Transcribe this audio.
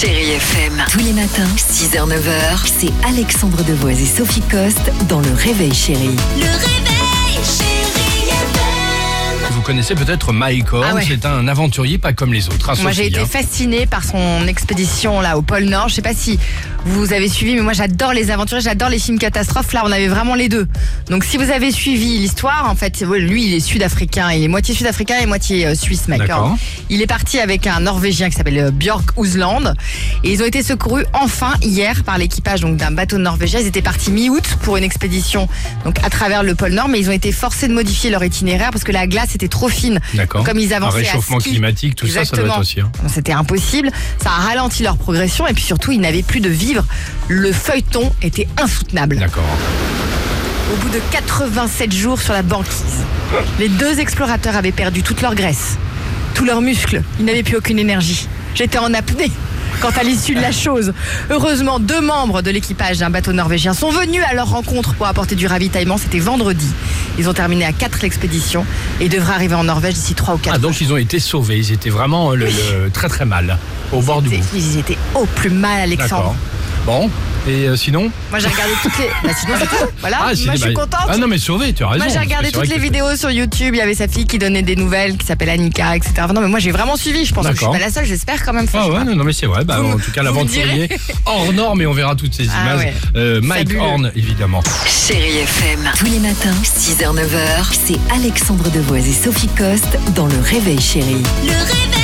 Chérie FM, tous les matins, 6h-9h, c'est Alexandre Devoise et Sophie Coste dans Le Réveil Chérie. Le réveil, chérie FM. Vous connaissez peut-être Mike Horn, Ah ouais. c'est un aventurier pas comme les autres. hein, Moi, j'ai Sophie, été hein. fascinée par son expédition là au pôle Nord. Je sais pas si vous avez suivi, mais moi j'adore les aventures, j'adore les films catastrophes. Là, on avait vraiment les deux. Donc, si vous avez suivi l'histoire, en fait, lui, il est sud-africain, il est moitié sud-africain et moitié euh, suisse, D'accord. Horn. Il est parti avec un Norvégien qui s'appelle euh, Björk Ousland et ils ont été secourus enfin hier par l'équipage donc d'un bateau norvégien. Ils étaient partis mi-août pour une expédition donc à travers le pôle Nord, mais ils ont été forcés de modifier leur itinéraire parce que la glace était trop fine. D'accord. Comme ils Un avançaient réchauffement à ski. climatique, tout ça, ça doit être aussi. hein. C'était impossible. Ça a ralenti leur progression et puis surtout, ils n'avaient plus de vivre. Le feuilleton était insoutenable. D'accord. Au bout de 87 jours sur la banquise, les deux explorateurs avaient perdu toute leur graisse, tous leurs muscles. Ils n'avaient plus aucune énergie. J'étais en apnée. Quant à l'issue de la chose, heureusement, deux membres de l'équipage d'un bateau norvégien sont venus à leur rencontre pour apporter du ravitaillement. C'était vendredi. Ils ont terminé à 4 l'expédition et devraient arriver en Norvège d'ici 3 ou 4 Ah, donc ils ont été sauvés, ils étaient vraiment euh, le, le- très très mal, au bord du bout. Ils étaient au plus mal, Alexandre. Bon, et euh, sinon Moi j'ai regardé toutes les. Bah, sinon c'est tout. Voilà. Ah, c'est- Moi je suis bah, contente. Ah non, mais sauvé, tu as raison. moi j'ai regardé toutes les vidéos sur YouTube. Il y avait sa fille qui donnait des nouvelles, qui s'appelle Annika, etc. Enfin, non mais moi j'ai vraiment suivi. Je pense que je suis pas la seule. J'espère quand même. Ah ouais, non, non, mais c'est vrai. Bah, Vous- en tout cas, l'aventurier hors norme et on verra toutes ces Ah images. ouais. Euh, Mike Fabuleux. Horn, évidemment. Chérie FM, tous les matins, 6h-9h, c'est Alexandre Devoise et Sophie Coste dans Le Réveil Chérie. Le réveil.